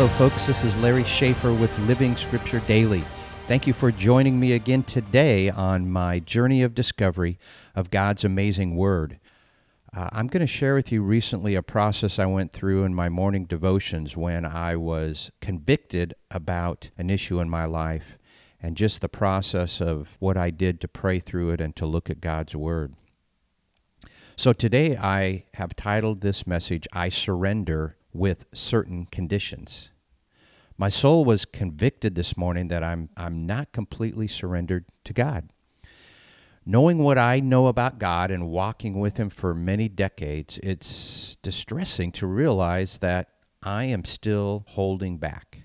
Hello, folks. This is Larry Schaefer with Living Scripture Daily. Thank you for joining me again today on my journey of discovery of God's amazing Word. Uh, I'm going to share with you recently a process I went through in my morning devotions when I was convicted about an issue in my life and just the process of what I did to pray through it and to look at God's Word. So today I have titled this message, I Surrender with Certain Conditions. My soul was convicted this morning that I'm, I'm not completely surrendered to God. Knowing what I know about God and walking with Him for many decades, it's distressing to realize that I am still holding back.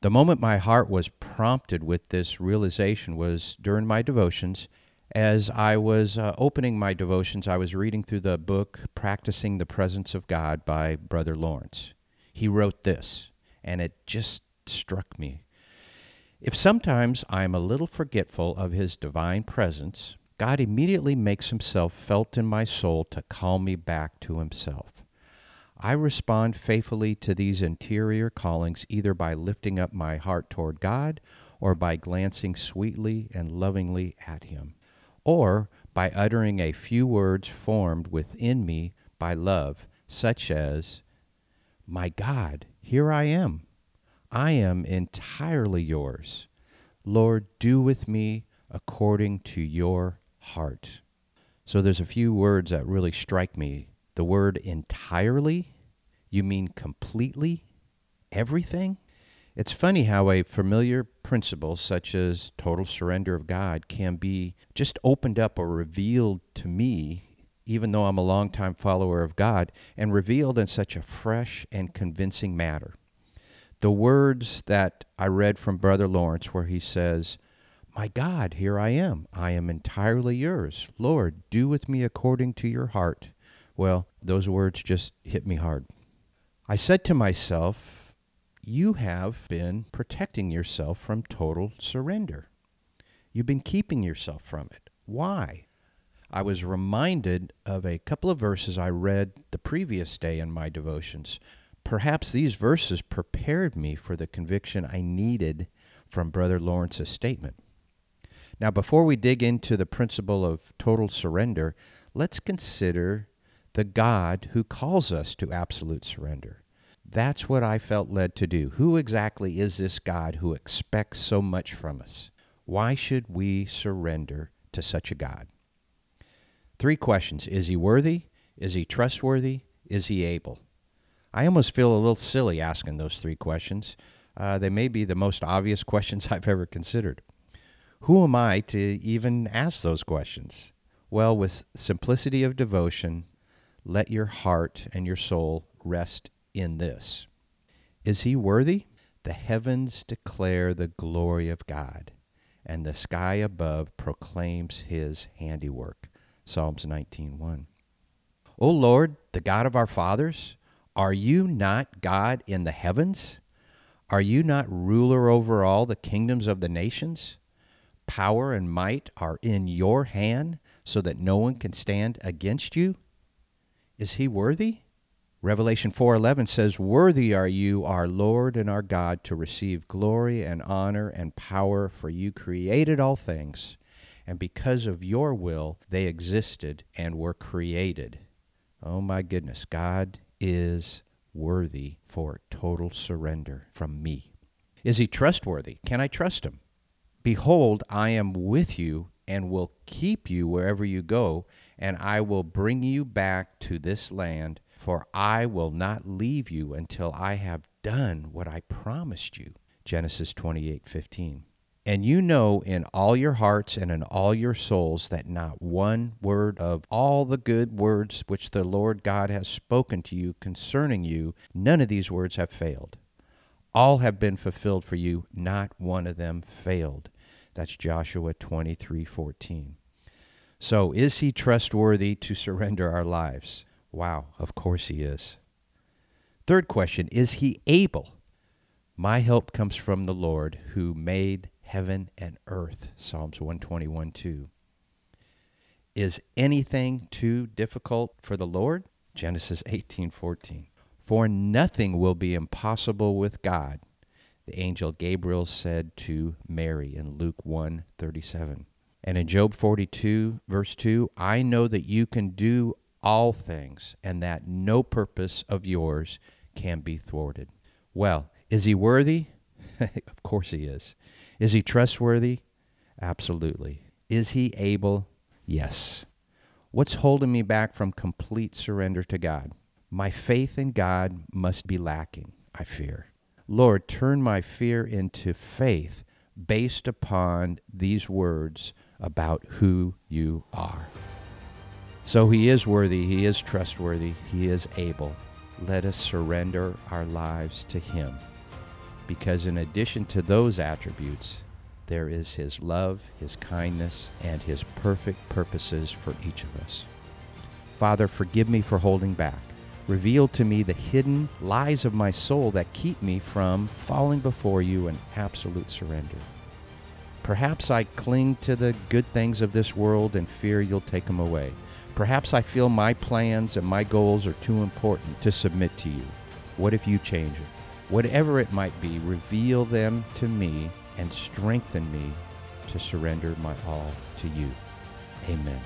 The moment my heart was prompted with this realization was during my devotions. As I was uh, opening my devotions, I was reading through the book Practicing the Presence of God by Brother Lawrence. He wrote this, and it just struck me. If sometimes I am a little forgetful of His divine presence, God immediately makes Himself felt in my soul to call me back to Himself. I respond faithfully to these interior callings either by lifting up my heart toward God or by glancing sweetly and lovingly at Him, or by uttering a few words formed within me by love, such as, My God, here I am. I am entirely yours. Lord, do with me according to your heart. So there's a few words that really strike me the word entirely? You mean completely? Everything? It's funny how a familiar principle such as total surrender of God can be just opened up or revealed to me, even though I'm a longtime follower of God, and revealed in such a fresh and convincing manner. The words that I read from Brother Lawrence, where he says, My God, here I am. I am entirely yours. Lord, do with me according to your heart. Well, those words just hit me hard. I said to myself, You have been protecting yourself from total surrender. You've been keeping yourself from it. Why? I was reminded of a couple of verses I read the previous day in my devotions. Perhaps these verses prepared me for the conviction I needed from Brother Lawrence's statement. Now, before we dig into the principle of total surrender, let's consider the God who calls us to absolute surrender. That's what I felt led to do. Who exactly is this God who expects so much from us? Why should we surrender to such a God? Three questions Is he worthy? Is he trustworthy? Is he able? I almost feel a little silly asking those three questions. Uh, they may be the most obvious questions I've ever considered. Who am I to even ask those questions? Well, with simplicity of devotion, let your heart and your soul rest in this. Is he worthy? The heavens declare the glory of God, and the sky above proclaims his handiwork. Psalms 19:1. O Lord, the God of our fathers, are you not God in the heavens? Are you not ruler over all the kingdoms of the nations? Power and might are in your hand, so that no one can stand against you. Is he worthy? Revelation 4:11 says, "Worthy are you, our Lord and our God, to receive glory and honor and power, for you created all things, and because of your will they existed and were created." Oh my goodness, God is worthy for total surrender from me. Is he trustworthy? Can I trust him? Behold, I am with you and will keep you wherever you go, and I will bring you back to this land, for I will not leave you until I have done what I promised you. Genesis 28:15. And you know in all your hearts and in all your souls that not one word of all the good words which the Lord God has spoken to you concerning you, none of these words have failed. All have been fulfilled for you, not one of them failed. That's Joshua 23:14. So, is he trustworthy to surrender our lives? Wow, of course he is. Third question, is he able? My help comes from the Lord who made heaven and earth. Psalms 121 2. Is anything too difficult for the Lord? Genesis 18 14. For nothing will be impossible with God, the angel Gabriel said to Mary in Luke 1 37. And in Job 42, verse 2, I know that you can do all things, and that no purpose of yours can be thwarted. Well, is he worthy? of course he is. Is he trustworthy? Absolutely. Is he able? Yes. What's holding me back from complete surrender to God? My faith in God must be lacking, I fear. Lord, turn my fear into faith based upon these words about who you are. So he is worthy, he is trustworthy, he is able. Let us surrender our lives to him. Because in addition to those attributes, there is his love, his kindness, and his perfect purposes for each of us. Father, forgive me for holding back. Reveal to me the hidden lies of my soul that keep me from falling before you in absolute surrender. Perhaps I cling to the good things of this world and fear you'll take them away. Perhaps I feel my plans and my goals are too important to submit to you. What if you change it? Whatever it might be, reveal them to me and strengthen me to surrender my all to you. Amen.